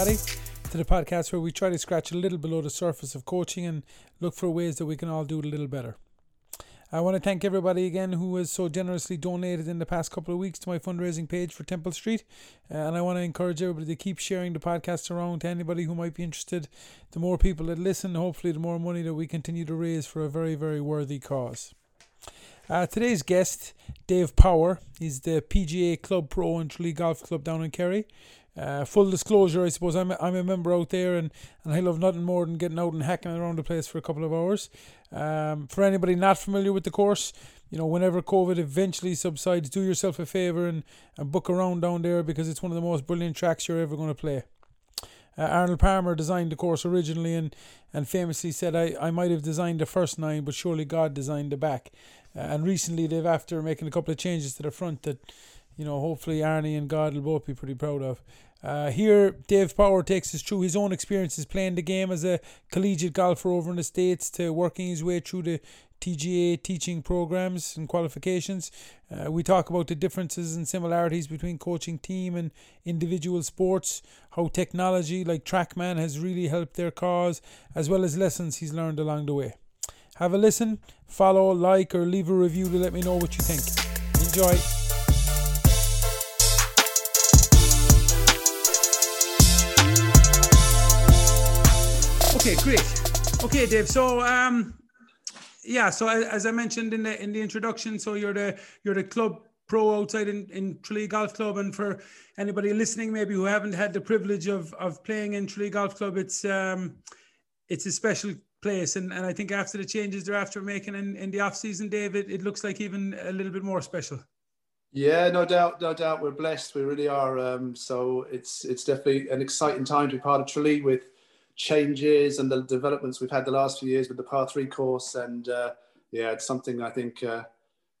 everybody, to the podcast where we try to scratch a little below the surface of coaching and look for ways that we can all do it a little better. I want to thank everybody again who has so generously donated in the past couple of weeks to my fundraising page for Temple Street. Uh, and I want to encourage everybody to keep sharing the podcast around to anybody who might be interested. The more people that listen, hopefully, the more money that we continue to raise for a very, very worthy cause. Uh, today's guest, Dave Power, is the PGA Club Pro and Tralee Golf Club down in Kerry. Uh, full disclosure, I suppose I'm a, I'm a member out there, and, and I love nothing more than getting out and hacking around the place for a couple of hours. Um, for anybody not familiar with the course, you know, whenever COVID eventually subsides, do yourself a favor and, and book around down there because it's one of the most brilliant tracks you're ever going to play. Uh, Arnold Palmer designed the course originally and, and famously said, I, I might have designed the first nine, but surely God designed the back. Uh, and recently, they've, after making a couple of changes to the front, that you know, hopefully Arnie and God will both be pretty proud of. Uh, here, Dave Power takes us through his own experiences playing the game as a collegiate golfer over in the States to working his way through the PGA teaching programs and qualifications. Uh, we talk about the differences and similarities between coaching team and individual sports, how technology like Trackman has really helped their cause, as well as lessons he's learned along the way. Have a listen, follow, like, or leave a review to let me know what you think. Enjoy. Okay, great. Okay, Dave. So, um, yeah. So as I mentioned in the in the introduction, so you're the you're the club pro outside in in Tralee Golf Club, and for anybody listening, maybe who haven't had the privilege of of playing in Tralee Golf Club, it's um, it's a special place, and, and I think after the changes they're after making in, in the off season, David, it looks like even a little bit more special. Yeah, no doubt, no doubt. We're blessed. We really are. Um, so it's it's definitely an exciting time to be part of Tralee with changes and the developments we've had the last few years with the par three course. And uh, yeah, it's something I think uh,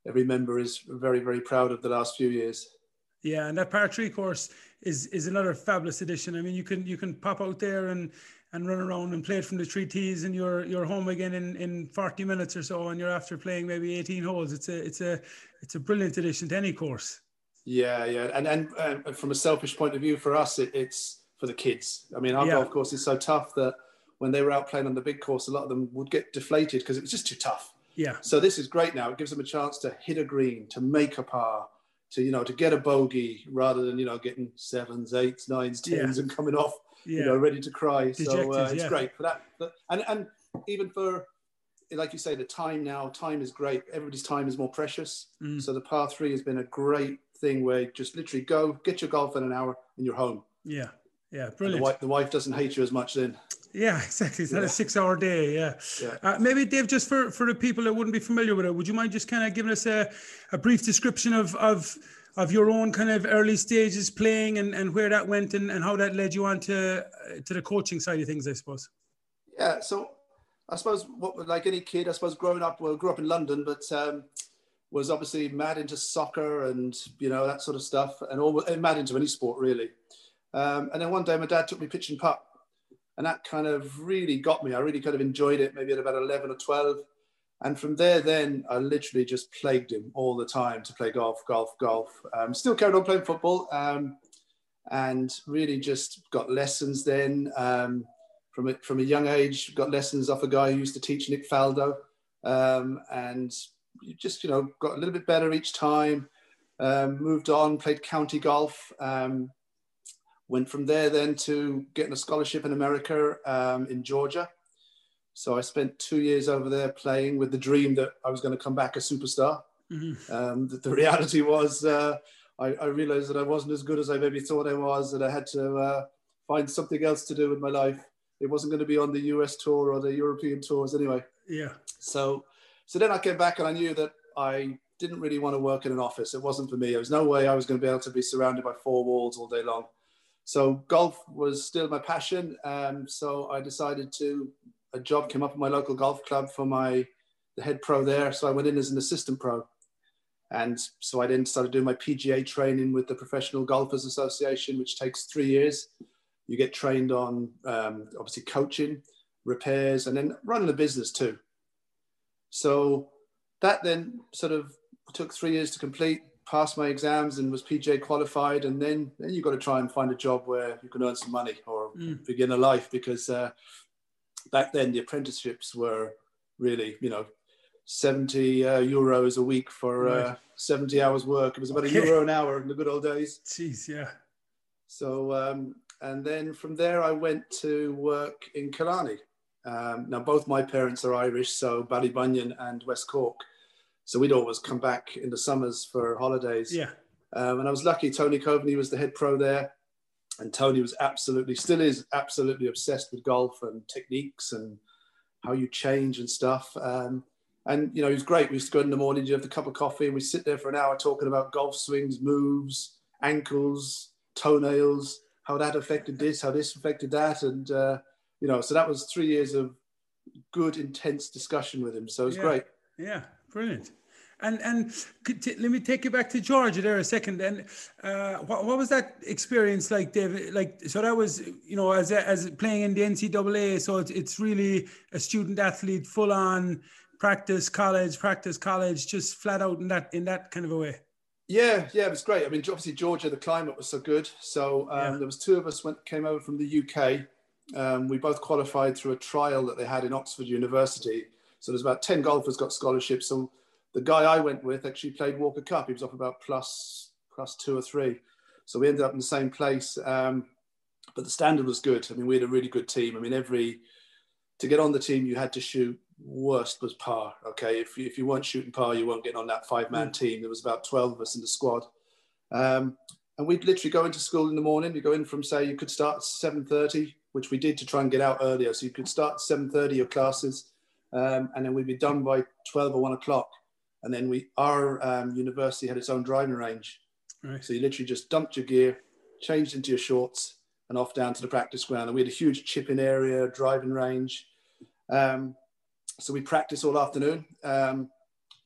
every member is very, very proud of the last few years. Yeah, and that par three course is is another fabulous addition. I mean, you can you can pop out there and and run around and play it from the three tees, and you're you're home again in, in 40 minutes or so, and you're after playing maybe 18 holes. It's a it's a it's a brilliant addition to any course. Yeah, yeah, and and uh, from a selfish point of view, for us, it, it's for the kids. I mean, our yeah. golf course is so tough that when they were out playing on the big course, a lot of them would get deflated because it was just too tough. Yeah. So this is great now. It gives them a chance to hit a green, to make a par, to you know, to get a bogey rather than you know getting sevens, eights, nines, tens, yeah. and coming off, yeah. you know, ready to cry. Dejected, so uh, it's yeah. great for that. And and even for like you say, the time now, time is great. Everybody's time is more precious. Mm. So the par three has been a great thing where you just literally go, get your golf in an hour, and you're home. Yeah. Yeah, brilliant. The wife, the wife, doesn't hate you as much then. Yeah, exactly. It's not yeah. a six-hour day. Yeah. yeah. Uh, maybe Dave, just for for the people that wouldn't be familiar with it, would you mind just kind of giving us a, a brief description of of of your own kind of early stages playing and, and where that went and, and how that led you on to to the coaching side of things, I suppose. Yeah. So I suppose what like any kid, I suppose growing up, well, grew up in London, but um, was obviously mad into soccer and you know that sort of stuff, and all mad into any sport really. Um, and then one day my dad took me pitching putt and that kind of really got me. I really kind of enjoyed it maybe at about 11 or 12. And from there, then I literally just plagued him all the time to play golf, golf, golf. Um, still carried on playing football um, and really just got lessons then um, from, a, from a young age. Got lessons off a guy who used to teach Nick Faldo. Um, and just, you know, got a little bit better each time. Um, moved on, played county golf. Went from there then to getting a scholarship in America um, in Georgia. So I spent two years over there playing with the dream that I was going to come back a superstar. Mm-hmm. Um, the, the, reality was uh, I, I, realized that I wasn't as good as I maybe thought I was, and I had to uh, find something else to do with my life. It wasn't going to be on the US tour or the European tours anyway. Yeah. So, so then I came back and I knew that I didn't really want to work in an office. It wasn't for me. There was no way I was going to be able to be surrounded by four walls all day long. So golf was still my passion. Um, so I decided to, a job came up at my local golf club for my, the head pro there. So I went in as an assistant pro. And so I then started doing my PGA training with the Professional Golfers Association, which takes three years. You get trained on um, obviously coaching, repairs, and then running a business too. So that then sort of took three years to complete passed my exams and was PGA qualified, and then then you've got to try and find a job where you can earn some money or mm. beginner life because uh, back then the apprenticeships were really, you know, 70 uh, euros a week for uh, 70 hours work. It was about okay. a euro an hour in the good old days. Jeez, yeah. So, um, and then from there, I went to work in Killarney. Um, now, both my parents are Irish, so Ballybunion and West Cork. So we'd always come back in the summers for holidays. Yeah. Um, and I was lucky. Tony Coveney was the head pro there, and Tony was absolutely, still is absolutely obsessed with golf and techniques and how you change and stuff. Um, and you know, he was great. We used to go in the morning, you have the cup of coffee, and we sit there for an hour talking about golf swings, moves, ankles, toenails, how that affected this, how this affected that, and uh, you know, so that was three years of good, intense discussion with him. So it was yeah. great. Yeah, brilliant. And and t- let me take you back to Georgia there a second. And uh, what, what was that experience like, David? Like, so that was you know as a, as playing in the NCAA. So it's, it's really a student athlete, full on practice college, practice college, just flat out in that in that kind of a way. Yeah, yeah, it was great. I mean, obviously Georgia, the climate was so good. So um, yeah. there was two of us went came over from the UK. Um, we both qualified through a trial that they had in Oxford University. So there's about ten golfers got scholarships. So the guy I went with actually played Walker Cup. He was up about plus plus two or three. So we ended up in the same place. Um, but the standard was good. I mean, we had a really good team. I mean, every to get on the team, you had to shoot. Worst was par. Okay, if you, if you weren't shooting par, you weren't getting on that five man mm. team. There was about twelve of us in the squad, um, and we'd literally go into school in the morning. You go in from say you could start at seven thirty, which we did to try and get out earlier. So you could start seven thirty your classes, um, and then we'd be done by twelve or one o'clock and then we our um, university had its own driving range. Right. So you literally just dumped your gear, changed into your shorts, and off down to the practice ground. And we had a huge chipping area, driving range. Um, so we practiced all afternoon. Um,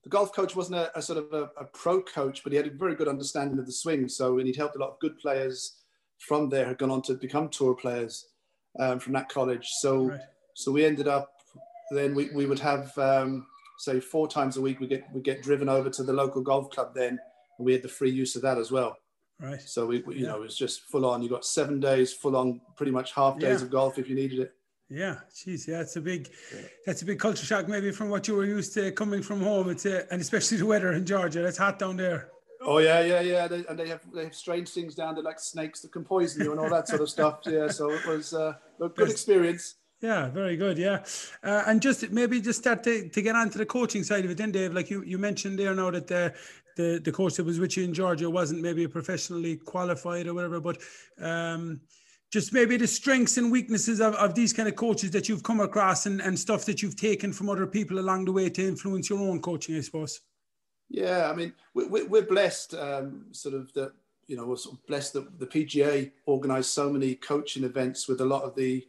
the golf coach wasn't a, a sort of a, a, pro coach, but he had a very good understanding of the swing. So and he'd helped a lot of good players from there had gone on to become tour players um, from that college. So right. so we ended up then we, we would have um, say four times a week we get we get driven over to the local golf club then and we had the free use of that as well right so we, we you yeah. know it was just full on you got seven days full on pretty much half days yeah. of golf if you needed it yeah geez yeah it's a big that's a big culture shock maybe from what you were used to coming from home it's a, and especially the weather in georgia it's hot down there Oh yeah, yeah, yeah. They, and they have they have strange things down there like snakes that can poison you and all that sort of stuff. Yeah, so it was uh, a good experience. Yeah, very good. Yeah, uh, and just maybe just start to, to get onto the coaching side of it. Then, Dave, like you, you mentioned there now that the, the the coach that was with you in Georgia wasn't maybe professionally qualified or whatever, but um, just maybe the strengths and weaknesses of, of these kind of coaches that you've come across and, and stuff that you've taken from other people along the way to influence your own coaching, I suppose. Yeah, I mean, we, we're blessed, um, sort of that you know, we're sort of blessed that the PGA organised so many coaching events with a lot of the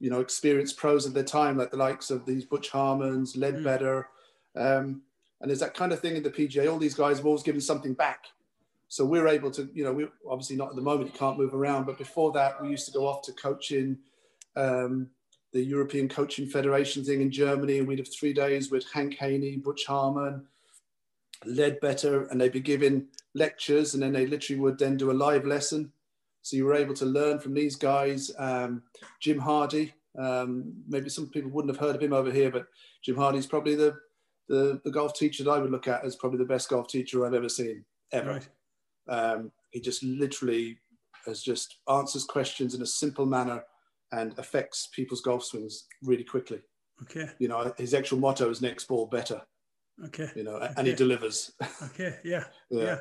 you know, experienced pros of their time, like the likes of these Butch Harmons, Leadbetter. Mm. Um, and there's that kind of thing in the PGA. All these guys have always given something back. So we're able to, you know, we obviously not at the moment, you can't move around, but before that, we used to go off to coaching um, the European Coaching Federation thing in Germany. And we'd have three days with Hank Haney, Butch Harmon, Leadbetter, and they'd be giving lectures and then they literally would then do a live lesson so you were able to learn from these guys. Um, Jim Hardy, um, maybe some people wouldn't have heard of him over here, but Jim Hardy's probably the, the, the golf teacher that I would look at as probably the best golf teacher I've ever seen, ever. Right. Um, he just literally has just answers questions in a simple manner and affects people's golf swings really quickly. Okay. You know, his actual motto is next ball better. Okay. You know, okay. and he delivers. Okay. Yeah. yeah. yeah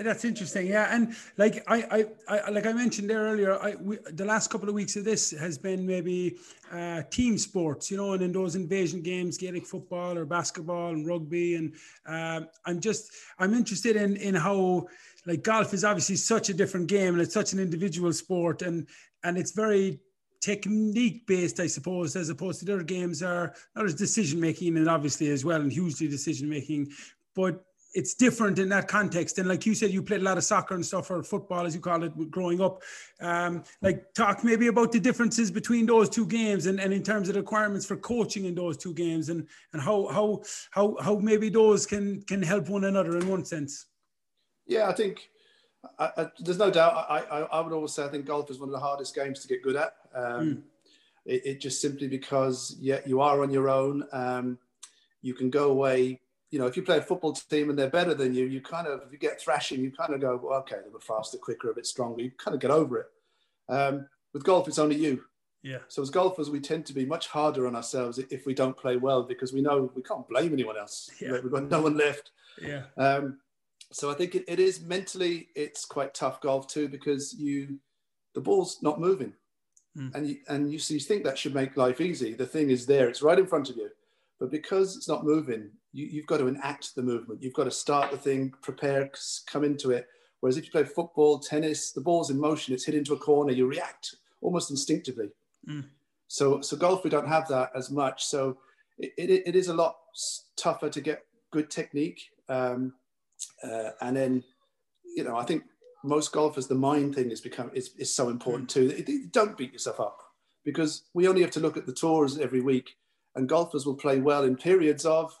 that's interesting yeah and like I, I i like i mentioned there earlier i we, the last couple of weeks of this has been maybe uh team sports you know and in those invasion games gaelic football or basketball and rugby and um i'm just i'm interested in in how like golf is obviously such a different game and it's such an individual sport and and it's very technique based, I suppose, as opposed to the other games are not as decision making and obviously as well and hugely decision making, but it's different in that context. And like you said, you played a lot of soccer and stuff or football, as you call it, growing up. Um, like talk maybe about the differences between those two games and, and in terms of the requirements for coaching in those two games and, and how, how, how, how maybe those can, can help one another in one sense. Yeah, I think, I, I, there's no doubt. I, I, would always say I think golf is one of the hardest games to get good at. Um, mm. it, it, just simply because yeah, you are on your own. Um, you can go away. You know, if you play a football team and they're better than you, you kind of if you get thrashing, you kind of go, well, okay, they were faster, quicker, a bit stronger. You kind of get over it. Um, with golf, it's only you. Yeah. So as golfers, we tend to be much harder on ourselves if we don't play well because we know we can't blame anyone else. Yeah. We've got no one left. Yeah. Um, so I think it, it is mentally it's quite tough golf too because you the ball's not moving, mm. and you and you, so you think that should make life easy. The thing is there; it's right in front of you, but because it's not moving, you, you've got to enact the movement. You've got to start the thing, prepare, come into it. Whereas if you play football, tennis, the ball's in motion; it's hit into a corner. You react almost instinctively. Mm. So so golf, we don't have that as much. So it, it, it is a lot tougher to get good technique. Um, uh, and then, you know, I think most golfers, the mind thing has become is, is so important too. Don't beat yourself up because we only have to look at the tours every week, and golfers will play well in periods of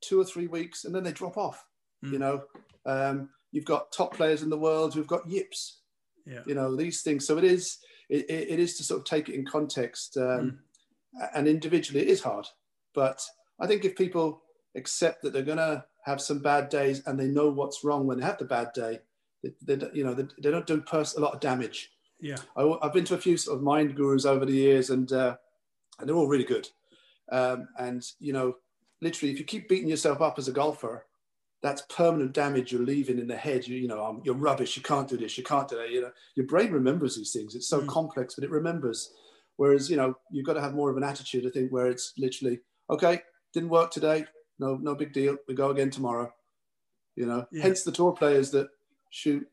two or three weeks, and then they drop off. Mm. You know, um, you've got top players in the world who've got yips. Yeah. You know these things. So it is it, it is to sort of take it in context, um, mm. and individually it is hard. But I think if people accept that they're going to have some bad days and they know what's wrong when they have the bad day. They, they you know, they, they don't do pers- a lot of damage. Yeah. I, have been to a few sort of mind gurus over the years and, uh, and they're all really good. Um, and, you know, literally, if you keep beating yourself up as a golfer, that's permanent damage you're leaving in the head. You, you know, um, you're rubbish. You can't do this. You can't do that. You know, your brain remembers these things. It's so mm. complex, but it remembers. Whereas, you know, you've got to have more of an attitude, I think, where it's literally, okay, didn't work today no, no big deal. We go again tomorrow. You know, yeah. hence the tour players that shoot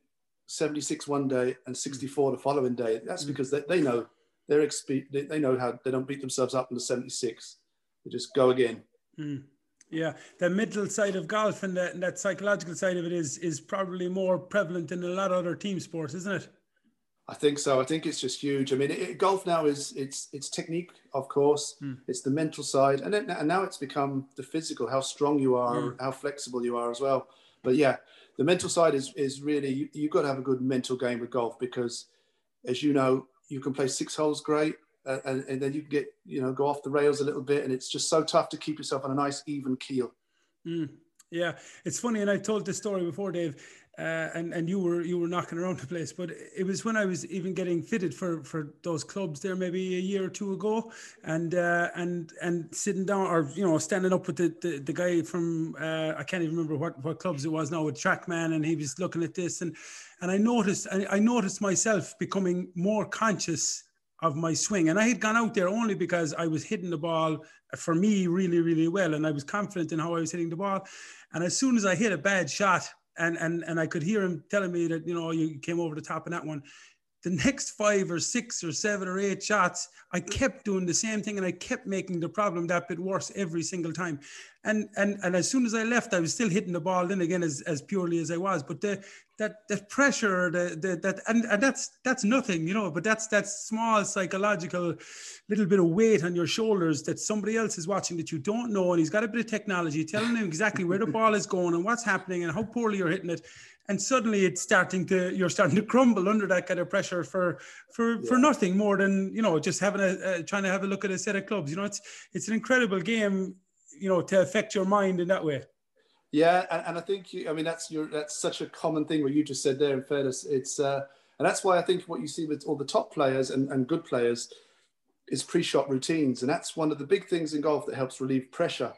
76 one day and 64 the following day. That's mm. because they, they know they're exp- they, they know how they don't beat themselves up in the 76. They just go again. Mm. Yeah, the mental side of golf and, the, and that psychological side of it is is probably more prevalent in a lot of other team sports, isn't it? I think so. I think it's just huge. I mean, it, golf now is it's it's technique, of course. Mm. It's the mental side, and, it, and now it's become the physical, how strong you are, mm. how flexible you are as well. But yeah, the mental side is is really you, you've got to have a good mental game with golf because, as you know, you can play six holes great, uh, and, and then you can get you know go off the rails a little bit, and it's just so tough to keep yourself on a nice even keel. Mm. Yeah, it's funny, and I've told this story before, Dave uh, and and you were you were knocking around the place. But it was when I was even getting fitted for for those clubs there, maybe a year or two ago, and uh, and and sitting down or you know standing up with the the, the guy from uh, I can't even remember what what clubs it was now with Trackman, and he was looking at this, and and I noticed I, I noticed myself becoming more conscious of my swing. And I had gone out there only because I was hitting the ball for me really, really well. And I was confident in how I was hitting the ball. And as soon as I hit a bad shot, and and and I could hear him telling me that you know you came over the top in that one. The next five or six or seven or eight shots, I kept doing the same thing, and I kept making the problem that bit worse every single time. And and and as soon as I left, I was still hitting the ball then again as, as purely as I was. But the that that pressure, the, the that and, and that's that's nothing, you know. But that's that small psychological little bit of weight on your shoulders that somebody else is watching that you don't know, and he's got a bit of technology telling him exactly where the ball is going and what's happening and how poorly you're hitting it. And suddenly it's starting to you're starting to crumble under that kind of pressure for for yeah. for nothing more than you know just having a, a trying to have a look at a set of clubs. You know, it's it's an incredible game, you know, to affect your mind in that way. Yeah, and, and I think you, I mean that's your that's such a common thing what you just said there. In fairness, it's uh, and that's why I think what you see with all the top players and, and good players is pre-shot routines, and that's one of the big things in golf that helps relieve pressure.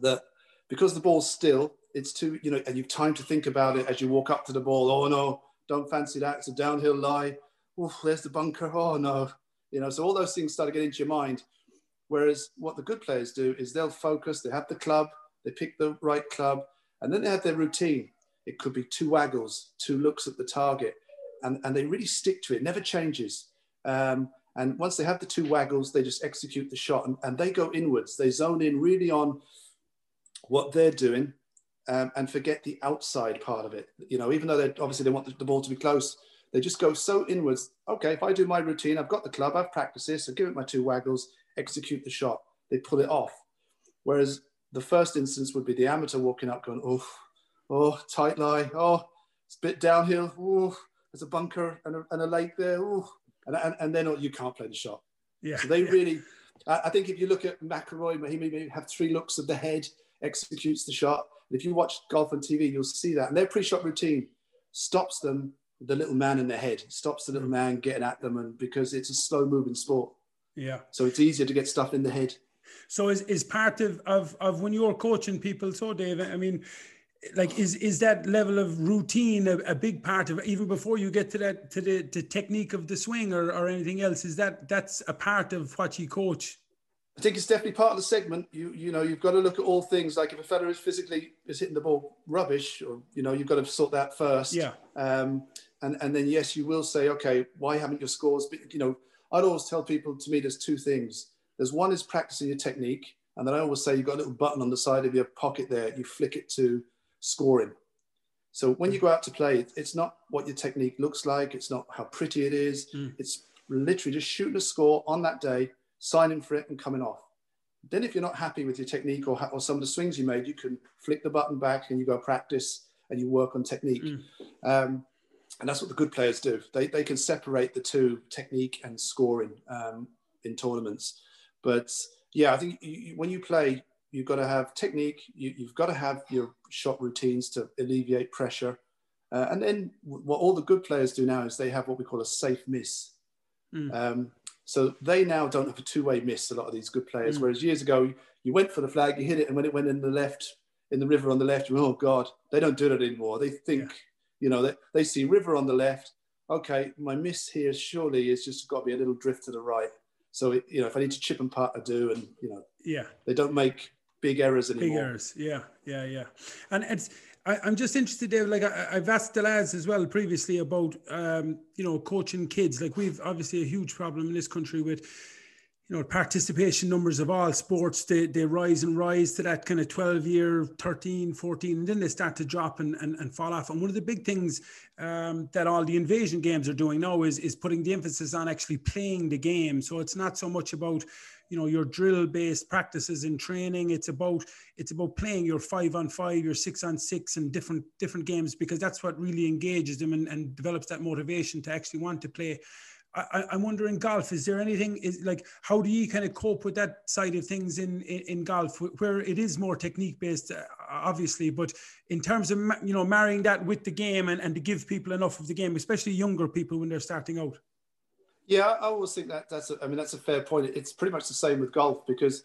That because the ball's still, it's too you know, and you've time to think about it as you walk up to the ball. Oh no, don't fancy that. It's a downhill lie. Oh, there's the bunker. Oh no, you know. So all those things start to get into your mind. Whereas what the good players do is they'll focus. They have the club they pick the right club, and then they have their routine. It could be two waggles, two looks at the target, and, and they really stick to it, never changes. Um, and once they have the two waggles, they just execute the shot and, and they go inwards. They zone in really on what they're doing um, and forget the outside part of it. You know, even though they obviously they want the, the, ball to be close, they just go so inwards. Okay, if I do my routine, I've got the club, I've practiced this, so give it my two waggles, execute the shot. They pull it off. Whereas the first instance would be the amateur walking up going, oh, oh, tight lie, oh, it's a bit downhill. oh, there's a bunker and a, and a lake there. oh, and, and, and then you can't play the shot. Yeah. So they really, I think if you look at McIlroy, he maybe have three looks of the head, executes the shot. And if you watch golf on TV, you'll see that. And their pre-shot routine stops them, the little man in the head, stops the little man getting at them, and because it's a slow-moving sport. Yeah. So it's easier to get stuff in the head. So is, is part of, of, of when you're coaching people, so Dave, I mean, like is is that level of routine a, a, big part of even before you get to that to the, the technique of the swing or, or anything else is that that's a part of what you coach i think it's definitely part of the segment you you know you've got to look at all things like if a fella is physically is hitting the ball rubbish or you know you've got to sort that first yeah um and and then yes you will say okay why haven't your scores been, you know i'd always tell people to me there's two things there's one is practicing your technique and then i always say you've got a little button on the side of your pocket there you flick it to scoring. So when you go out to play, it's not what your technique looks like. It's not how pretty it is. Mm. It's literally just shooting a score on that day, signing for it, and coming off. Then, if you're not happy with your technique or, or some of the swings you made, you can flick the button back and you go practice and you work on technique. Mm. Um, and that's what the good players do. They, they can separate the two, technique and scoring, um, in tournaments. But yeah, I think you, when you play, you've got to have technique, you, have got to have your shot routines to alleviate pressure. Uh, and then what all the good players do now is they have what we call a safe miss. Mm. Um, so they now don't have a two-way miss, a lot of these good players. Mm. Whereas years ago, you went for the flag, you hit it, and when it went in the left, in the river on the left, you oh God, they don't do that anymore. They think, yeah. you know, they, they see river on the left. Okay, my miss here surely is just got to be a little drift to the right. So, it, you know, if I need to chip and putt, I do. And, you know, yeah, they don't make big errors anymore. Big errors, yeah, yeah, yeah. And it's I, am just interested, Dave. Like I, have asked the lads as well previously about um, you know coaching kids. Like we've obviously a huge problem in this country with you know participation numbers of all sports they, they rise and rise to that kind of 12 year 13 14 and then they start to drop and, and, and fall off and one of the big things um, that all the invasion games are doing now is is putting the emphasis on actually playing the game so it's not so much about you know your drill based practices in training it's about it's about playing your five on five your six on six and different different games because that's what really engages them and, and develops that motivation to actually want to play I, am wondering golf. Is there anything is like how do you kind of cope with that side of things in in, in golf, where it is more technique based, uh, obviously, but in terms of you know marrying that with the game and, and to give people enough of the game, especially younger people when they're starting out. Yeah, I always think that that's. A, I mean, that's a fair point. It's pretty much the same with golf because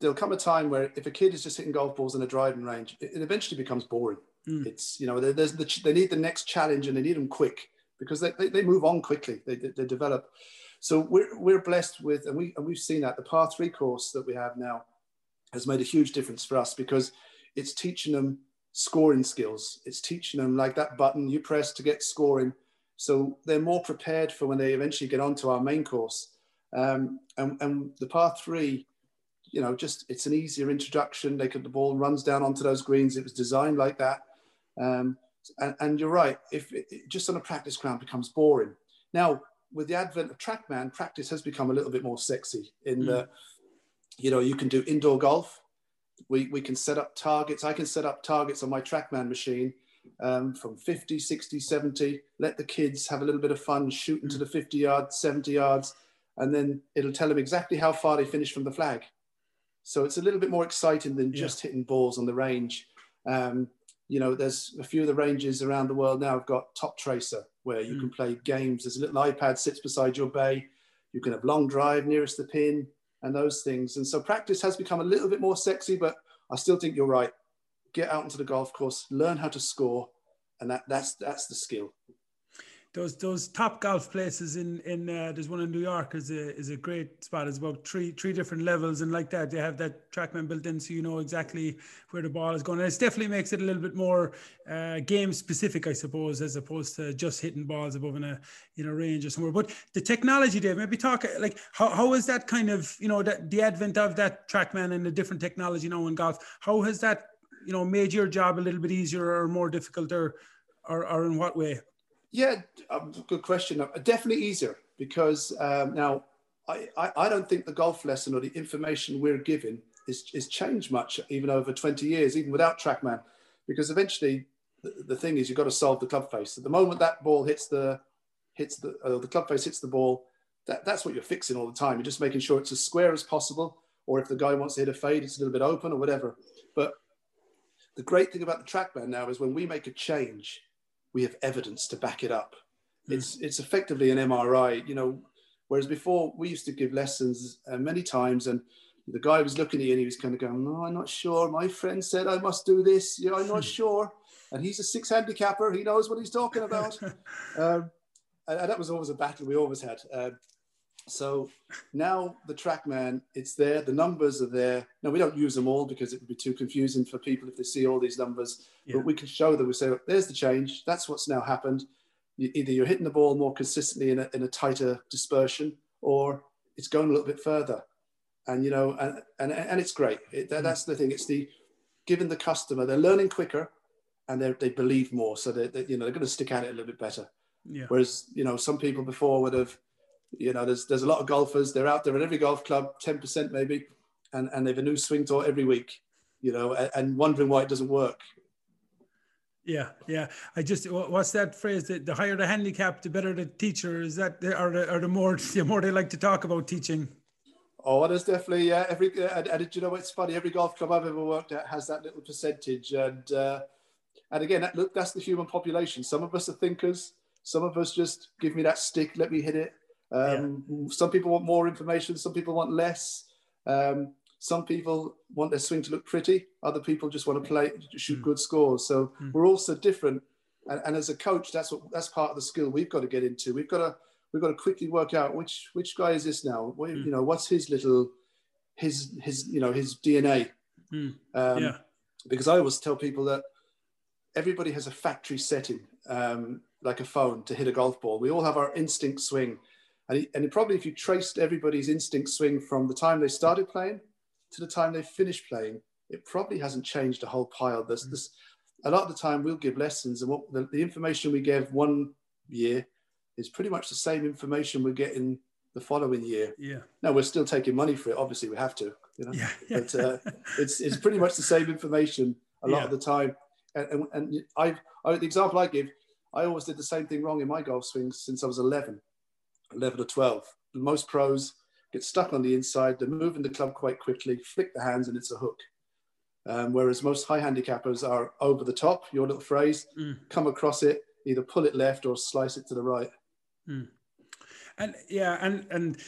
there'll come a time where if a kid is just hitting golf balls in a driving range, it, it eventually becomes boring. Mm. It's you know there's the, they need the next challenge and they need them quick because they, they, they move on quickly. They, they, they, develop. So we're we're blessed with and we and we've seen that the par three course that we have now has made a huge difference for us because it's teaching them scoring skills. It's teaching them like that button you press to get scoring so they're more prepared for when they eventually get onto our main course. Um, and, and the par three, you know, just it's an easier introduction. They could the ball runs down onto those greens. It was designed like that. Um, and, and, you're right. If it, it, just on a practice ground becomes boring. Now, with the advent of TrackMan, practice has become a little bit more sexy. In mm. the, you know, you can do indoor golf. We we can set up targets. I can set up targets on my TrackMan machine um, from 50, 60, 70. Let the kids have a little bit of fun shooting to the 50 yards, 70 yards, and then it'll tell them exactly how far they finished from the flag. So it's a little bit more exciting than just yeah. hitting balls on the range. Um, you know, there's a few of the ranges around the world now have got Top Tracer, where you mm. can play games. There's a little iPad sits beside your bay. You can have long drive nearest the pin and those things. And so practice has become a little bit more sexy, but I still think you're right get out into the golf course, learn how to score, and that that's that's the skill. Those those top golf places in in uh, there's one in New York is a is a great spot. It's about three three different levels and like that they have that TrackMan built in, so you know exactly where the ball is going. And it definitely makes it a little bit more uh, game specific, I suppose, as opposed to just hitting balls above in a in a range or somewhere. But the technology, Dave, maybe talk like how how is that kind of you know that the advent of that TrackMan and the different technology now in golf? How has that you know made your job a little bit easier or more difficult or or, or in what way yeah um, good question uh, definitely easier because um, now I, I, don't think the golf lesson or the information we're given is, is changed much even over 20 years even without trackman because eventually the, the thing is, you've got to solve the club face. At the moment that ball hits the hits the uh, the club face hits the ball, that, that's what you're fixing all the time. You're just making sure it's as square as possible, or if the guy wants to hit a fade, it's a little bit open or whatever. But the great thing about the TrackMan now is when we make a change, we have evidence to back it up. Mm. It's it's effectively an MRI, you know. Whereas before we used to give lessons uh, many times, and the guy was looking at you and he was kind of going, "No, I'm not sure. My friend said I must do this. Yeah, I'm not sure." And he's a six handicapper. He knows what he's talking about. um, and, that was always a battle we always had. Uh, so now the TrackMan, it's there. The numbers are there. Now we don't use them all because it would be too confusing for people if they see all these numbers. Yeah. But we can show them. We say, "There's the change. That's what's now happened." You, either you're hitting the ball more consistently in a, in a tighter dispersion, or it's going a little bit further. And you know, and and, and it's great. It, that, mm. That's the thing. It's the giving the customer they're learning quicker, and they they believe more. So they, they you know they're going to stick at it a little bit better. Yeah. Whereas you know some people before would have, you know, there's there's a lot of golfers. They're out there at every golf club, ten percent maybe, and and they've a new swing tour every week, you know, and, and wondering why it doesn't work. Yeah, yeah. I just what's that phrase? The, the higher the handicap, the better the teacher. Is that or the, or the more the more they like to talk about teaching? Oh, there's definitely yeah. Every and, and you know it's funny. Every golf club I've ever worked at has that little percentage, and uh, and again, that, look, that's the human population. Some of us are thinkers, some of us just give me that stick, let me hit it. Um, yeah. Some people want more information, some people want less. Um, some people want their swing to look pretty, other people just want to play, shoot mm. good scores. So mm. we're all so different. And, and, as a coach, that's what that's part of the skill we've got to get into. We've got to we've got to quickly work out which which guy is this now. mm. You know, what's his little his his you know his DNA. Mm. Um, yeah. Because I always tell people that everybody has a factory setting. Um, like a phone to hit a golf ball. We all have our instinct swing. And, he, and probably if you traced everybody's instinct swing from the time they started playing to the time they finished playing, it probably hasn't changed a whole pile. There's mm. this, a lot of the time we'll give lessons and what the, the, information we gave one year is pretty much the same information we're getting the following year. Yeah. Now we're still taking money for it. Obviously we have to, you know, yeah. but uh, it's, it's pretty much the same information a lot yeah. of the time. And, and, and I, I, the example I give, I always did the same thing wrong in my golf swings since I was 11, 11 or 12. Most pros get stuck on the inside, they're moving the club quite quickly, flick the hands, and it's a hook. Um, whereas most high handicappers are over the top, your little phrase, mm. come across it, either pull it left or slice it to the right. Mm. And yeah, and and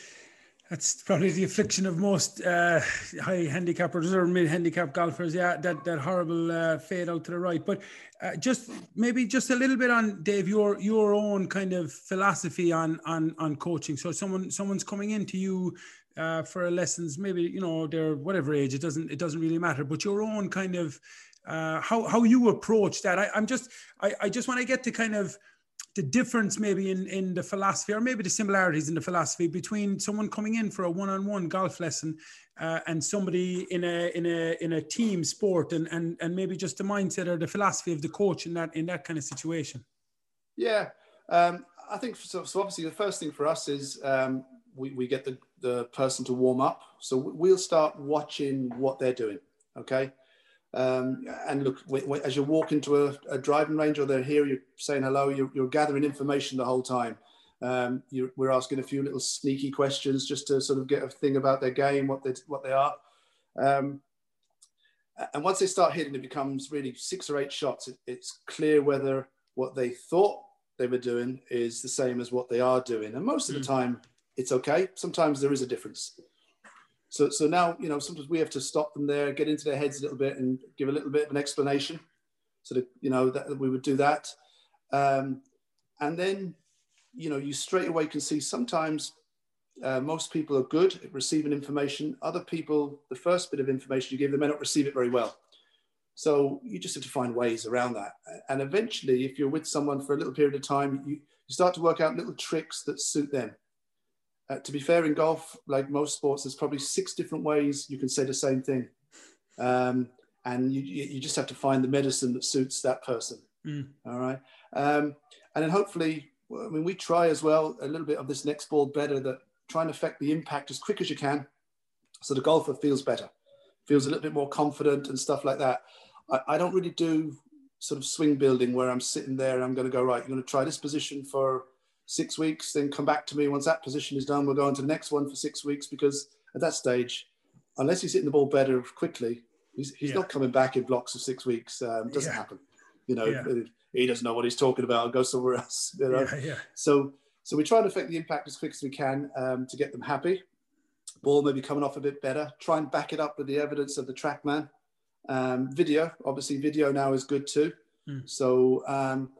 that's probably the affliction of most uh, high handicappers or mid handicap golfers. Yeah, that that horrible uh, fade out to the right. But uh, just maybe just a little bit on Dave your your own kind of philosophy on on on coaching. So someone someone's coming into you uh, for lessons. Maybe you know they're whatever age. It doesn't it doesn't really matter. But your own kind of uh, how how you approach that. I, I'm just I, I just want to get to kind of the difference maybe in, in the philosophy or maybe the similarities in the philosophy between someone coming in for a one-on-one golf lesson uh, and somebody in a in a in a team sport and, and and maybe just the mindset or the philosophy of the coach in that in that kind of situation? Yeah um, i think so, so, obviously the first thing for us is um, we, we get the, the person to warm up. So we'll start watching what they're doing okay um, and look, as you walk into a, a, driving range or they're here, you're saying hello, you're, you're gathering information the whole time. Um, we're asking a few little sneaky questions just to sort of get a thing about their game, what they, what they are. Um, and once they start hitting, it becomes really six or eight shots. It, it's clear whether what they thought they were doing is the same as what they are doing. And most of the hmm. time, it's okay. Sometimes there is a difference. So, so now, you know, sometimes we have to stop them there, get into their heads a little bit and give a little bit of an explanation. So that, you know, that we would do that. Um, and then, you know, you straight away can see sometimes uh, most people are good at receiving information. Other people, the first bit of information you give them may not receive it very well. So you just have to find ways around that. And eventually, if you're with someone for a little period of time, you, you start to work out little tricks that suit them. Uh, to be fair, in golf, like most sports, there's probably six different ways you can say the same thing. Um, and you, you just have to find the medicine that suits that person. Mm. All right. Um, and then hopefully, I mean, we try as well a little bit of this next ball better that try and affect the impact as quick as you can so the golfer feels better, feels a little bit more confident and stuff like that. I, I don't really do sort of swing building where I'm sitting there and I'm going to go right. You're going to try this position for six weeks, then come back to me once that position is done. We'll go on to the next one for six weeks because at that stage, unless he's hitting the ball better quickly, he's, he's yeah. not coming back in blocks of six weeks. Um, doesn't yeah. happen. You know, yeah. he doesn't know what he's talking about. I'll go somewhere else. You know? yeah. So, so we try to affect the impact as quick as we can um, to get them happy. Ball maybe coming off a bit better. Try and back it up with the evidence of the TrackMan. Um, video, obviously, video now is good too. Mm. So, um,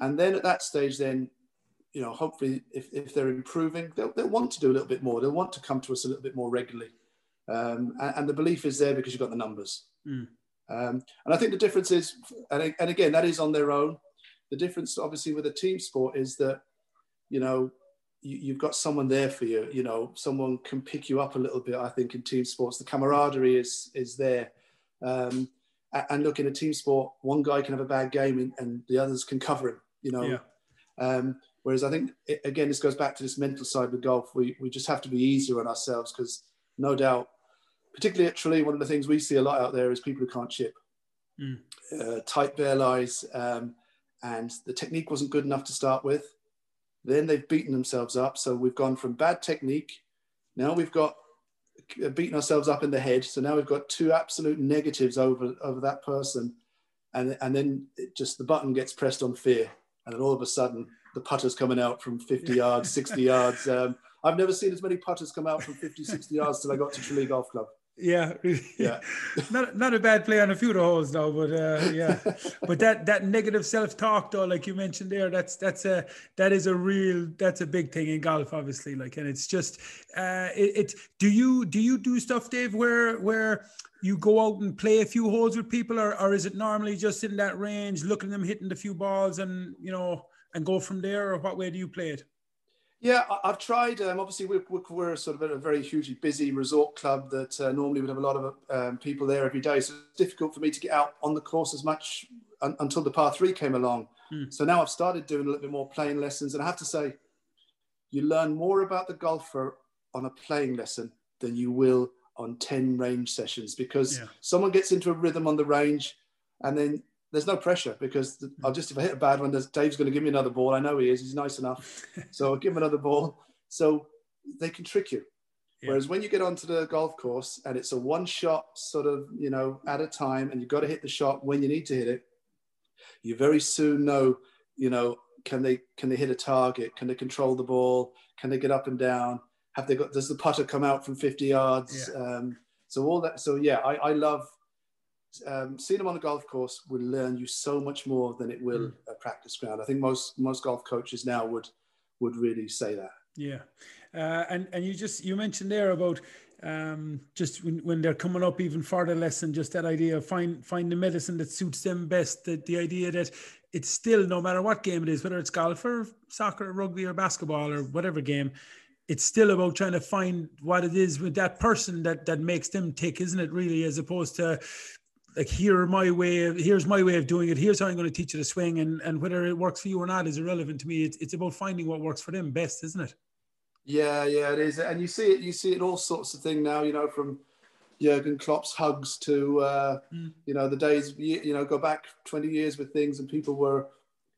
and then at that stage, then you know, hopefully, if, if they're improving, they'll, they'll want to do a little bit more. They'll want to come to us a little bit more regularly. Um, and, and, the belief is there because you've got the numbers. Mm. Um, and I think the difference is, and, and again, that is on their own. The difference, obviously, with a team sport is that, you know, you, have got someone there for you. You know, someone can pick you up a little bit. I think in team sports, the camaraderie is is there. Um, and look, in a team sport, one guy can have a bad game and, and the others can cover him. You know. Yeah. Um, whereas I think it, again, this goes back to this mental side with golf. We we just have to be easier on ourselves because no doubt particularly at Tralee, one of the things we see a lot out there is people who can't chip. Mm. Uh, tight bare lies, um, and the technique wasn't good enough to start with. Then they've beaten themselves up. So we've gone from bad technique. Now we've got uh, beaten ourselves up in the head. So now we've got two absolute negatives over, over that person. And, and then just the button gets pressed on fear. And then all of a sudden, the putter's coming out from 50 yards, 60 yards. Um, I've never seen as many putters come out from 50, 60 yards till I got to Tralee Golf Club. Yeah, yeah. not not a bad play on a few of the holes though, but uh, yeah. but that that negative self talk though, like you mentioned there, that's that's a that is a real that's a big thing in golf, obviously. Like, and it's just uh, it, it. Do you do you do stuff, Dave, where where you go out and play a few holes with people, or or is it normally just in that range, looking them hitting the few balls, and you know, and go from there, or what way do you play it? Yeah, I've tried. Um, obviously, we're, we're, sort of a very hugely busy resort club that uh, normally would have a lot of um, people there every day. So it's difficult for me to get out on the course as much un- until the par three came along. Hmm. So now I've started doing a little bit more playing lessons. And I have to say, you learn more about the golfer on a playing lesson than you will on 10 range sessions because yeah. someone gets into a rhythm on the range and then there's no pressure because I'll just if I hit a bad one, Dave's going to give me another ball. I know he is. He's nice enough, so I'll give him another ball. So they can trick you. Yeah. Whereas when you get onto the golf course and it's a one shot sort of you know at a time, and you've got to hit the shot when you need to hit it, you very soon know you know can they can they hit a target? Can they control the ball? Can they get up and down? Have they got? Does the putter come out from 50 yards? Yeah. Um, so all that. So yeah, I, I love um, seeing them on the golf course will learn you so much more than it will mm. a practice ground. I think most most golf coaches now would would really say that. Yeah, uh, and and you just you mentioned there about um, just when, when they're coming up even further less than just that idea of find find the medicine that suits them best. That the idea that it's still no matter what game it is, whether it's golf or soccer, or rugby or basketball or whatever game, it's still about trying to find what it is with that person that that makes them tick, isn't it? Really, as opposed to like here my way of here's my way of doing it. Here's how i'm going to teach you to swing and and whether it works for you or not is irrelevant to me. It's, it's about finding what works for them best isn't it? Yeah yeah it is. And you see it you see it all sorts of thing now you know from Jurgen Klopp's hugs to uh, mm. you know the days you know go back 20 years with things and people were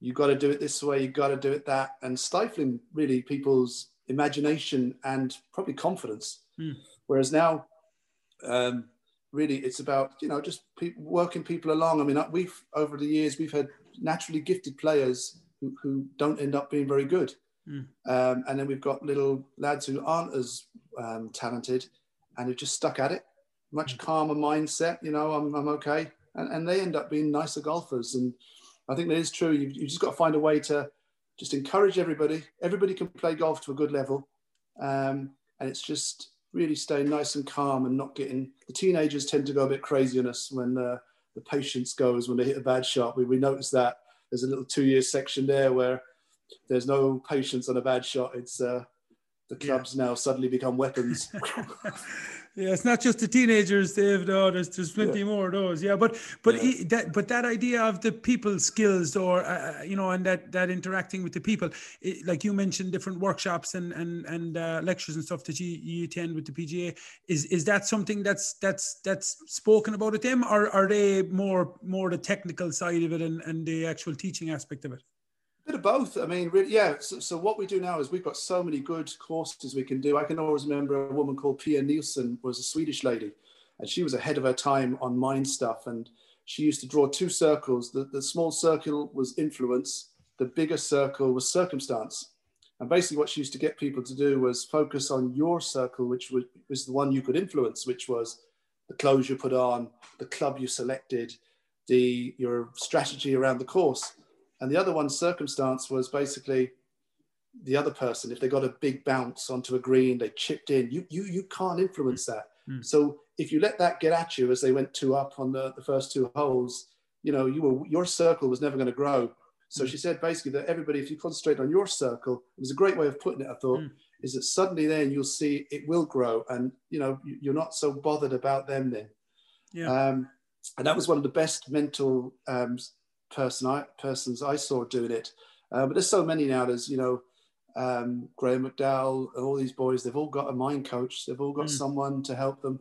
you got to do it this way you got to do it that and stifling really people's imagination and probably confidence. Mm. whereas now um, really it's about you know just people, working people along. I mean, we've over the years we've had naturally gifted players who, who don't end up being very good, mm. um, and then we've got little lads who aren't as um, talented and who've just stuck at it. Much mm. calmer mindset, you know. I'm, I'm okay, and, and they end up being nicer golfers. And I think that is true. You've, you've just got to find a way to just encourage everybody. Everybody can play golf to a good level, um, and it's just really staying nice and calm and not getting the teenagers tend to go a bit crazy on us when uh, the patience goes when they hit a bad shot. We, we notice that there's a little two year section there where there's no patience on a bad shot. It's uh, the clubs yeah. now suddenly become weapons. Yeah, it's not just the teenagers, Dave. No, there's there's plenty yeah. more of those. Yeah, but but yeah. that but that idea of the people skills, or uh, uh, you know, and that that interacting with the people, it, like you mentioned, different workshops and and and uh, lectures and stuff that you, you attend with the PGA. Is is that something that's that's that's spoken about at them, or are they more more the technical side of it and and the actual teaching aspect of it? Bit of both. I mean, really, yeah. So, so, what we do now is we've got so many good courses we can do. I can always remember a woman called Pia Nilsson was a Swedish lady, and she was ahead of her time on mind stuff. And she used to draw two circles. The, the small circle was influence. The bigger circle was circumstance. And basically, what she used to get people to do was focus on your circle, which was, was the one you could influence, which was the clothes you put on, the club you selected, the your strategy around the course and the other one circumstance was basically the other person if they got a big bounce onto a green they chipped in you you you can't influence that mm. so if you let that get at you as they went two up on the, the first two holes you know you were your circle was never going to grow so mm. she said basically that everybody if you concentrate on your circle it was a great way of putting it i thought mm. is that suddenly then you'll see it will grow and you know you're not so bothered about them then yeah um, and that was one of the best mental um, person I, persons I saw doing it. Uh, but there's so many now. There's you know um, Graham McDowell and all these boys. They've all got a mind coach. They've all got mm. someone to help them.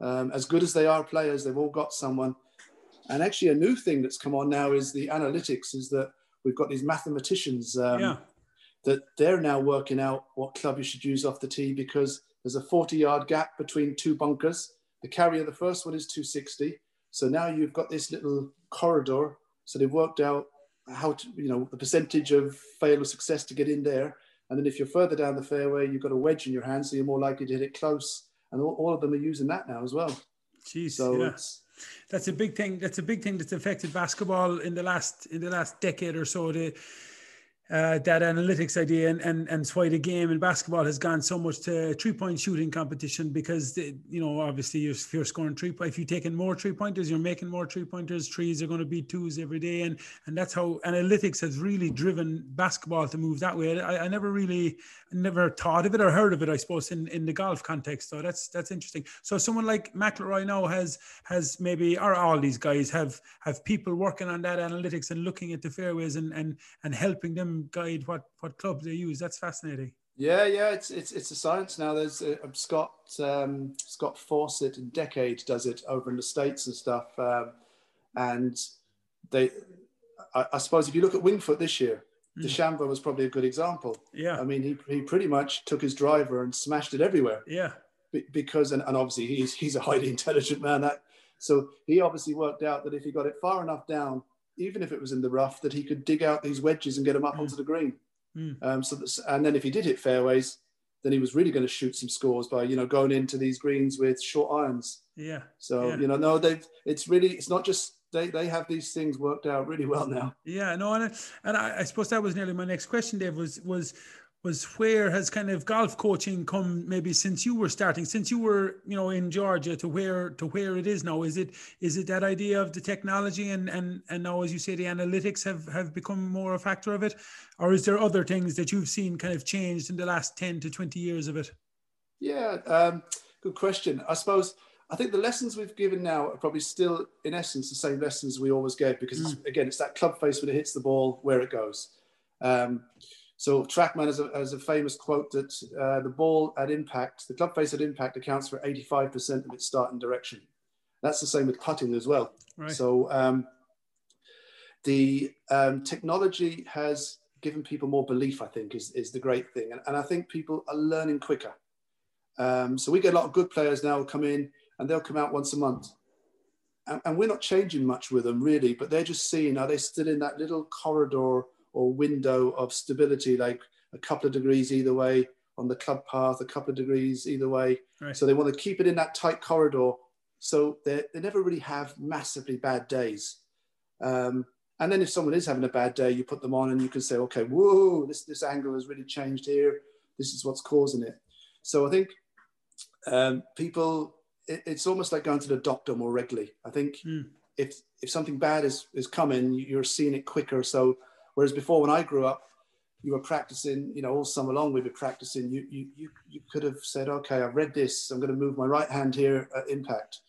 Um, as good as they are players, they've all got someone. And actually, a new thing that's come on now is the analytics. Is that we've got these mathematicians um, yeah. that they're now working out what club you should use off the tee because there's a 40 yard gap between two bunkers. The carrier, the first one is 260. So now you've got this little corridor so they've worked out how to, you know, the percentage of fail or success to get in there. And then if you're further down the fairway, you've got a wedge in your hand, so you're more likely to hit it close. And all, all of them are using that now as well. Jeez, so yeah. that's a big thing. That's a big thing that's affected basketball in the last in the last decade or so. The uh, data analytics idea and, and and why the game in basketball has gone so much to three point shooting competition because the, you know obviously you're, you're scoring three if you're taking more three pointers you're making more three pointers threes are going to be twos every day. And and that's how analytics has really driven basketball to move that way. I, I never really never thought of it or heard of it I suppose in, in the golf context so that's that's interesting so someone like McIlroy now has has maybe or all these guys have have people working on that analytics and looking at the fairways and and and helping them guide what what clubs they use. That's fascinating. Yeah, yeah, it's it's it's a science now. There's uh, Scott um, Scott Fawcett in Decade does it over in the states and stuff, um, and they. I, I, suppose if you look at Winged Foot this year, mm. DeChambeau was probably a good example. Yeah, I mean he he pretty much took his driver and smashed it everywhere. Yeah, because and, and obviously he's he's a highly intelligent man. That so he obviously worked out that if he got it far enough down even if it was in the rough, that he could dig out these wedges and get them up mm. onto the green. Mm. Um, so and then if he did hit fairways, then he was really going to shoot some scores by you know going into these greens with short irons. Yeah. So yeah. you know, no, they've it's really it's not just they they have these things worked out really well now. Yeah, no, and and I, I suppose that was nearly my next question, Dave. Was was was where has kind of golf coaching come maybe since you were starting since you were you know in georgia to where to where it is now is it is it that idea of the technology and and and now as you say the analytics have have become more a factor of it or is there other things that you've seen kind of changed in the last 10 to 20 years of it yeah um, good question i suppose I think the lessons we've given now are probably still, in essence, the same lessons we always gave because, mm. it's, again, it's that club face when it hits the ball, where it goes. Um, so TrackMan has a, has a famous quote that uh, the ball at impact, the club face at impact accounts for 85% of its start and direction. That's the same with putting as well. Right. So um, the um, technology has given people more belief, I think, is, is the great thing. And, and I think people are learning quicker. Um, so we get a lot of good players now come in and they'll come out once a month. And, and we're not changing much with them really, but they're just seeing, are they still in that little corridor or window of stability, like a couple of degrees either way on the club path, a couple of degrees either way. Right. So they want to keep it in that tight corridor. So they never really have massively bad days. Um, and then if someone is having a bad day, you put them on and you can say, okay, whoa, this, this angle has really changed here. This is what's causing it. So I think um, people, it, it's almost like going to the doctor more regularly. I think mm. if, if something bad is, is coming, you're seeing it quicker. So Whereas before, when I grew up, you were practicing, you know, all summer long we've been practicing, you, you, you, you could have said, okay, I've read this, I'm going to move my right hand here at impact.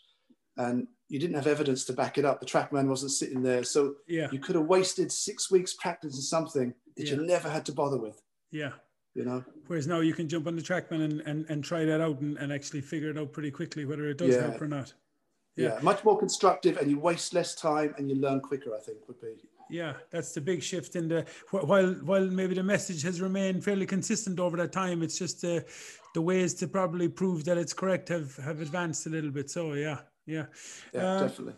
And you didn't have evidence to back it up. The TrackMan wasn't sitting there. So Yeah. you could have wasted six weeks practicing something that Yeah. you never had to bother with, Yeah. You know? Whereas now you can jump on the TrackMan and, and, and try that out and, and actually figure it out pretty quickly whether it does Yeah. help or not. Yeah. Yeah. Much more constructive and you waste less time and you learn quicker, I think would be. Yeah, that's the big shift in the while while maybe the message has remained fairly consistent over that time. It's just the the ways to probably prove that it's correct have have advanced a little bit. So yeah, yeah. Yeah, Um, definitely.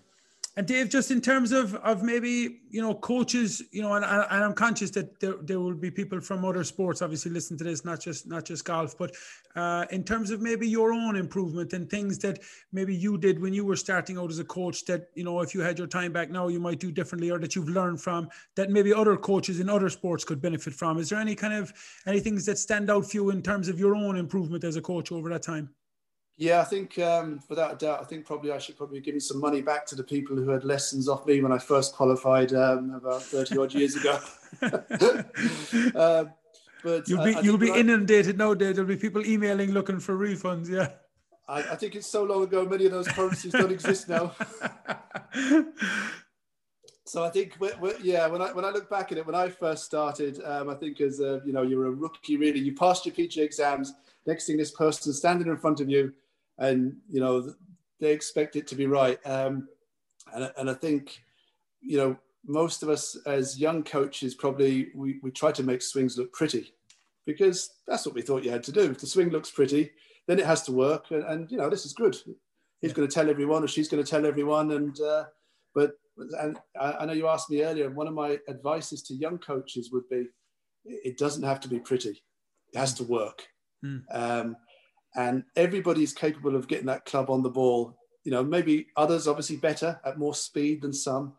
And Dave, just in terms of of maybe you know coaches, you know, and, and I'm conscious that there, there will be people from other sports obviously listen to this, not just not just golf, but uh, in terms of maybe your own improvement and things that maybe you did when you were starting out as a coach that you know if you had your time back now you might do differently or that you've learned from that maybe other coaches in other sports could benefit from. Is there any kind of any things that stand out for you in terms of your own improvement as a coach over that time? Yeah, I think um, without a doubt, I think probably I should probably be giving some money back to the people who had lessons off me when I first qualified um, about 30 odd years ago. um, but You'll be I think you'll be I- inundated nowadays. There'll be people emailing looking for refunds. Yeah. I, I think it's so long ago, many of those currencies don't exist now. So I think, we we yeah, when I when I look back at it, when I first started, um, I think as a, you know, you're a rookie, really. You passed your PG exams. Next thing, this person's standing in front of you, and you know they expect it to be right. Um, and and I think, you know, most of us as young coaches probably we, we try to make swings look pretty, because that's what we thought you had to do. If the swing looks pretty, then it has to work, and, and you know this is good. He's Yeah. going to tell everyone, or she's going to tell everyone, and uh, but and I I know you asked me earlier. One of my advices to young coaches would be, it doesn't have to be pretty; it has to work. Mm. Um, and everybody's capable of getting that club on the ball. You know, maybe others obviously better at more speed than some,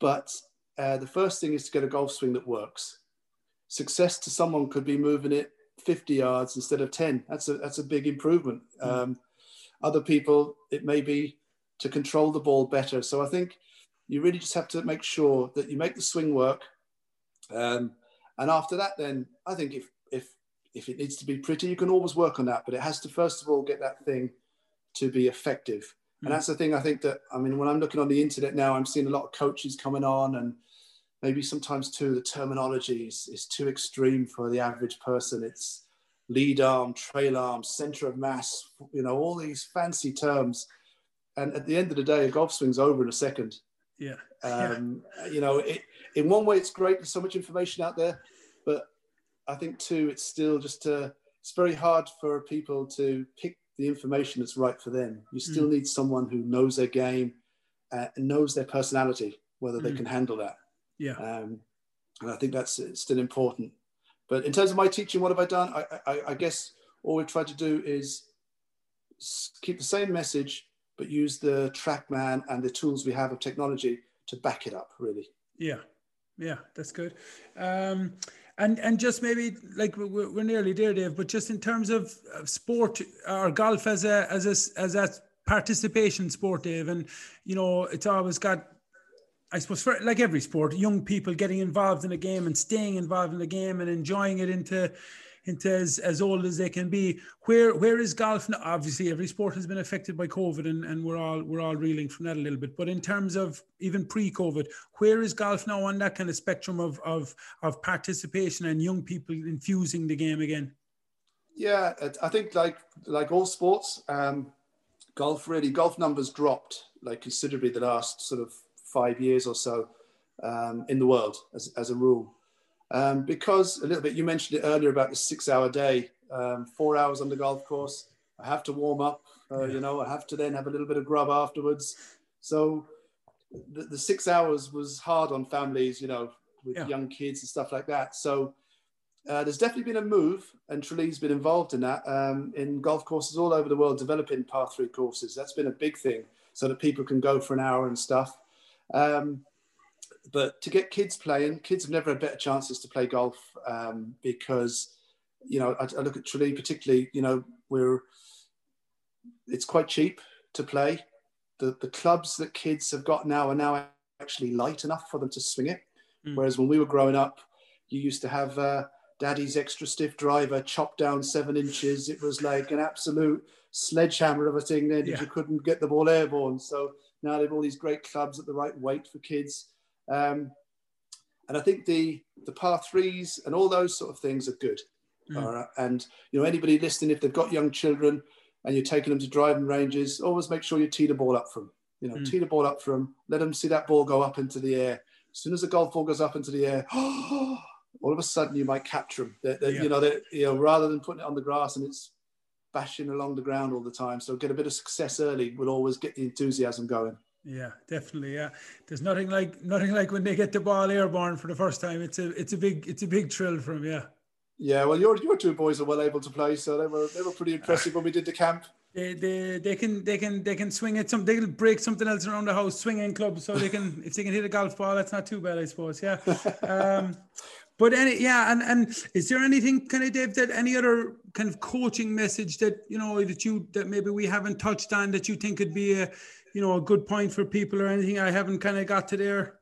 but uh, the first thing is to get a golf swing that works. Success to someone could be moving it 50 yards instead of 10. That's a that's a big improvement. Mm. Um, other people, it may be to control the ball better. So I think you really just have to make sure that you make the swing work. Um, and after that, then I think if if it needs to be pretty, you can always work on that. But it has to first of all get that thing to be effective. Mm. And that's the thing I think that I mean when I'm looking on the internet now, I'm seeing a lot of coaches coming on and maybe sometimes too the terminology is, is too extreme for the average person. It's lead arm, trail arm, center of mass, you know, all these fancy terms. And at the end of the day, a golf swing's over in a second. Yeah. Um, You know, it, in one way, it's great. There's so much information out there, but I think too, it's still just uh, it's very hard for people to pick the information that's right for them. You still need someone who knows their game uh, and knows their personality, whether they Mm. can handle that. Yeah. Um, and I think that's still important. But in terms of my teaching, what have I done? I, I, I guess all we've tried to do is keep the same message, but use the TrackMan and the tools we have of technology to back it up, really. Yeah, yeah, that's good. Um, and and just maybe like we're, we're nearly there, Dave. But just in terms of, sport or golf as a as a as a participation sport, Dave, and you know it's always got. I suppose for like every sport, young people getting involved in a game and staying involved in the game and enjoying it into into as, as old as they can be. Where where is golf now? Obviously, every sport has been affected by COVID, and, and we're all we're all reeling from that a little bit. But in terms of even pre-COVID, where is golf now on that kind of spectrum of of of participation and young people infusing the game again? Yeah, I think like like all sports, um, golf really golf numbers dropped like considerably the last sort of five years or so um, in the world as, as a rule. Um, because a little bit, you mentioned it earlier about the six hour day, um, four hours on the golf course. I have to warm up, uh, you know, I have to then have a little bit of grub afterwards. So the, the six hours was hard on families, you know, with Yeah. young kids and stuff like that. So uh, there's definitely been a move, and Tralee's been involved in that um, in golf courses all over the world, developing par three courses. That's been a big thing, so that people can go for an hour and stuff. Um, but to get kids playing, kids have never had better chances to play golf um, because, you know, I, I look at Tralee particularly. You know, we're it's quite cheap to play. The the clubs that kids have got now are now actually light enough for them to swing it. Mm. Whereas when we were growing up, you used to have uh, daddy's extra stiff driver chopped down seven inches. It was like an absolute sledgehammer of a thing there that Yeah. you couldn't get the ball airborne. So now they've all these great clubs at the right weight for kids. Um, and I think the the par threes and all those sort of things are good. Mm. Right. And you know, anybody listening, if they've got young children and you're taking them to driving ranges, always make sure you tee the ball up for them. You know, Mm. tee the ball up for them. Let them see that ball go up into the air. As soon as the golf ball goes up into the air, all of a sudden you might capture them. They're, they're- Yeah. You know, they're, you know, rather than putting it on the grass and it's bashing along the ground all the time. So get a bit of success early will always get the enthusiasm going. Yeah, definitely. Yeah, there's nothing like nothing like when they get the ball airborne for the first time. It's a it's a big it's a big thrill for them. Yeah, Yeah, well, your your two boys are well able to play, so they were they were pretty impressive when we did the camp. they they they can they can they can swing it. Some they'll break something else around the house, swinging club. So they can if they can hit a golf ball, that's not too bad, I suppose. Yeah. Um, but any yeah, and and is there anything kind of Dave that any other kind of coaching message that you know that you that maybe we haven't touched on that you think could be a you know a good point for people or anything I haven't kind of got to there?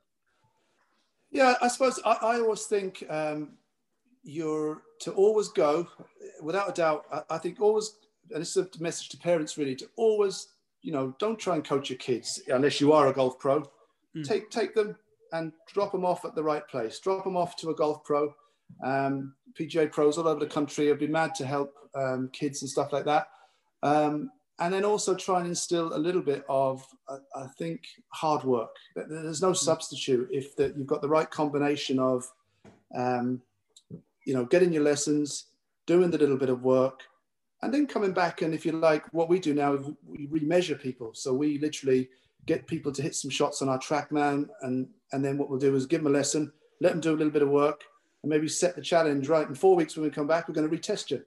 Yeah, I suppose I, I always think um, you're to always go, without a doubt. I, I think always, and this is a message to parents really, to always, you know, don't try and coach your kids unless you are a golf pro. Mm. Take take them and drop them off at the right place. Drop them off to a golf pro. Um, PGA pros all over the country have been mad to help um, kids and stuff like that. Um, and then also try and instill a little bit of, I think, hard work. There's no substitute if that you've got the right combination of, um, you know, getting your lessons, doing the little bit of work, and then coming back. And if you like, what we do now, we remeasure people. So we literally get people to hit some shots on our TrackMan, and and then what we'll do is give them a lesson, let them do a little bit of work, and maybe set the challenge. Right, in four weeks when we come back, we're going to retest you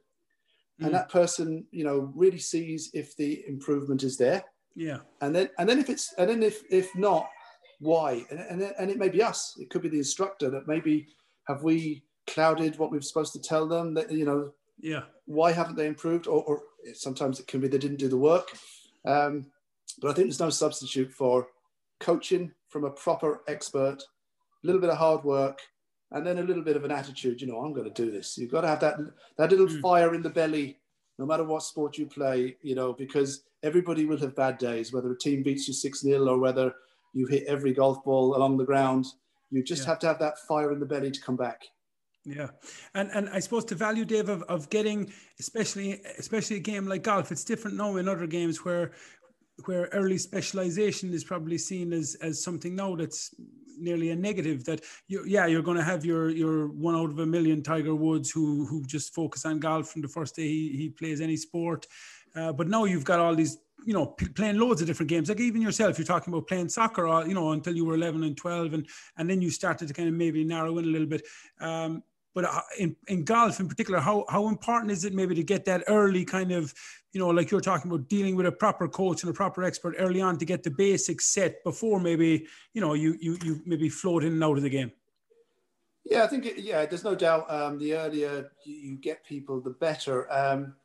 Mm. and that person you know really sees if the improvement is there Yeah. and then and then if it's and then if if not why and and, and it may be us it could be the instructor that maybe have we clouded what we're supposed to tell them that you know Yeah. why haven't they improved or, or sometimes it can be they didn't do the work um, but i think there's no substitute for coaching from a proper expert a little bit of hard work and then a little bit of an attitude you know i'm going to do this you've got to have that that little Mm. fire in the belly no matter what sport you play you know because everybody will have bad days whether a team beats you 6-0 or whether you hit every golf ball along the ground you just Yeah. have to have that fire in the belly to come back Yeah, and and I suppose the value, Dave, of, of getting especially especially a game like golf, it's different now in other games where where early specialization is probably seen as as something now that's nearly a negative that you yeah you're going to have your your one out of a million Tiger Woods who who just focus on golf from the first day he, he plays any sport, uh, but now you've got all these you know p- playing loads of different games. Like even yourself you're talking about playing soccer all, you know until you were 11 and 12 and and then you started to kind of maybe narrow in a little bit. Um but uh, in, in golf in particular how how important is it maybe to get that early kind of you know like you're talking about dealing with a proper coach and a proper expert early on to get the basics set before maybe you know you you you maybe float in and out of the game Yeah, I think it, yeah, there's no doubt. Um, the earlier you, get people, the better. Um,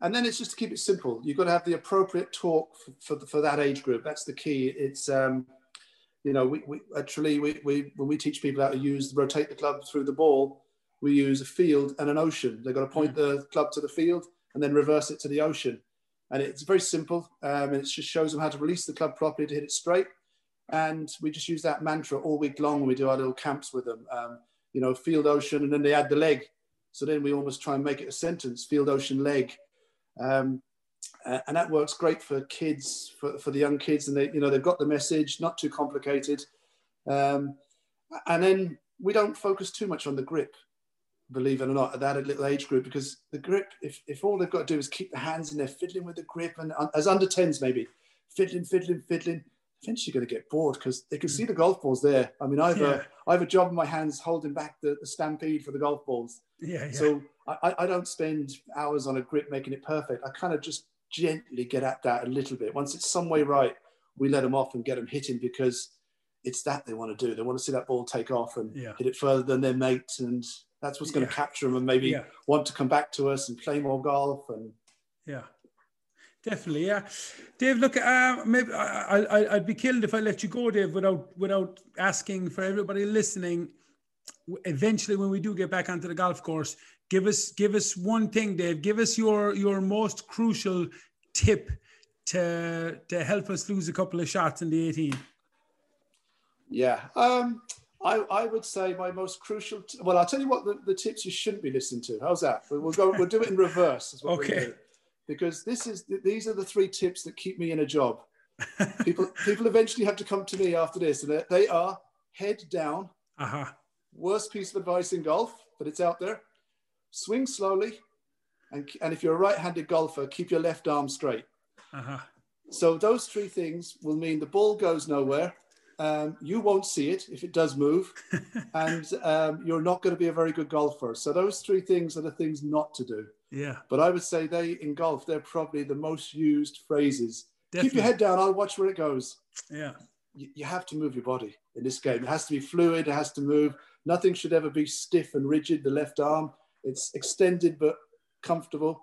and then it's just to keep it simple. You've got to have the appropriate talk for, for, for that age group. That's the key. It's um, you know, we, we actually we, we when we teach people how to use rotate the club through the ball, we use a field and an ocean. They've got to point the club to the field and then reverse it to the ocean. And it's very simple. Um, and it just shows them how to release the club properly to hit it straight. And we just use that mantra all week long we do our little camps with them. Um, you know, field ocean, and then they add the leg. So then we almost try and make it a sentence: field ocean leg, um, and that works great for kids, for, for the young kids, and they, you know, they've got the message, not too complicated. Um, and then we don't focus too much on the grip, believe it or not, at that little age group, because the grip, if, if all they've got to do is keep the hands in there, fiddling with the grip, and uh, as under 10s maybe, fiddling, fiddling, fiddling, eventually going to get bored because they can see the golf balls there. I mean, I've, Yeah. a, I have a job in my hands holding back the, the stampede for the golf balls. yeah, yeah. So I, I- don't spend hours on a grip making it perfect. I kind of just gently get at that a little bit. Once it's some way right, we let them off and get them hitting because it's that they want to do. They want to see that ball take off and Yeah. hit it further than their mates, and that's what's going to capture them and maybe Yeah. want to come back to us and play more golf. And Yeah, definitely. Yeah, Dave. Look, uh, maybe I, I, I'd be killed if I let you go, Dave, without without asking for everybody listening. eventually when we do get back onto the golf course, give us give us one thing, Dave. Give us your your most crucial tip to to help us lose a couple of shots in the 18. Yeah. Um, I, I would say my most crucial. T- well, I'll tell you what the, the tips you shouldn't be listening to. How's that? We'll go. We'll do it in reverse. okay. Because this is these are the three tips that keep me in a job. people people eventually have to come to me after this, and they are head down. Uh-huh. Worst piece of advice in golf, but it's out there. Swing slowly, and and if you're a right-handed golfer, keep your left arm straight. Uh-huh. So those three things will mean the ball goes nowhere um, you won't see it if it does move, and um, you're not going to be a very good golfer. So those three things are the things not to do. Yeah. But I would say they in golf they're probably the most used phrases. Definitely. Keep your head down. I'll watch where it goes. Yeah. You, you have to move your body in this game. It has to be fluid. It has to move. Nothing should ever be stiff and rigid. The left arm, it's extended but comfortable.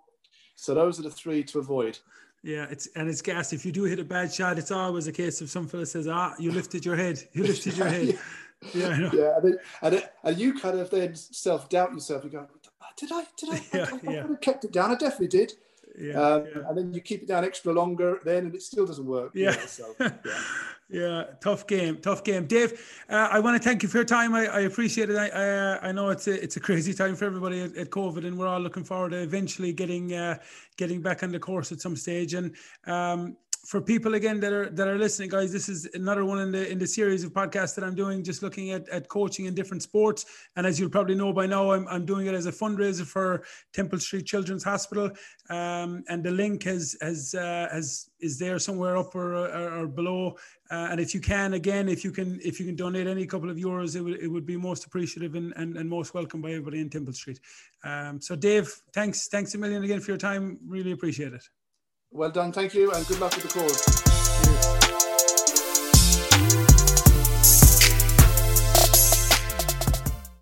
So those are the three to avoid. Yeah, it's and it's gas. If you do hit a bad shot, it's always a case of some fella says, "Ah, you lifted your head. You lifted your head." yeah, I know. yeah, and, and, it, and you kind of then self doubt yourself. You go, "Did I? Did I? Yeah, I, I, yeah. I kept it down. I definitely did." Yeah, um, yeah, And then you keep it down extra longer, then, and it still doesn't work. Yeah. You know, so, yeah. yeah. tough game, tough game. Dave, uh, I want to thank you for your time. I, I appreciate it. I, uh, I know it's a, it's a crazy time for everybody at, at, COVID, and we're all looking forward to eventually getting uh, getting back on the course at some stage. And um, for people again that are that are listening, guys, this is another one in the in the series of podcasts that I'm doing, just looking at, at coaching in different sports. And as you'll probably know by now, I'm, I'm doing it as a fundraiser for Temple Street Children's Hospital. Um, and the link has has uh, has is there somewhere up or, or, or below. Uh, and if you can, again, if you can if you can donate any couple of euros, it would it would be most appreciative and, and, and most welcome by everybody in Temple Street. Um, so Dave, thanks thanks a million again for your time. Really appreciate it. Well done. Thank you. And good luck with the cause.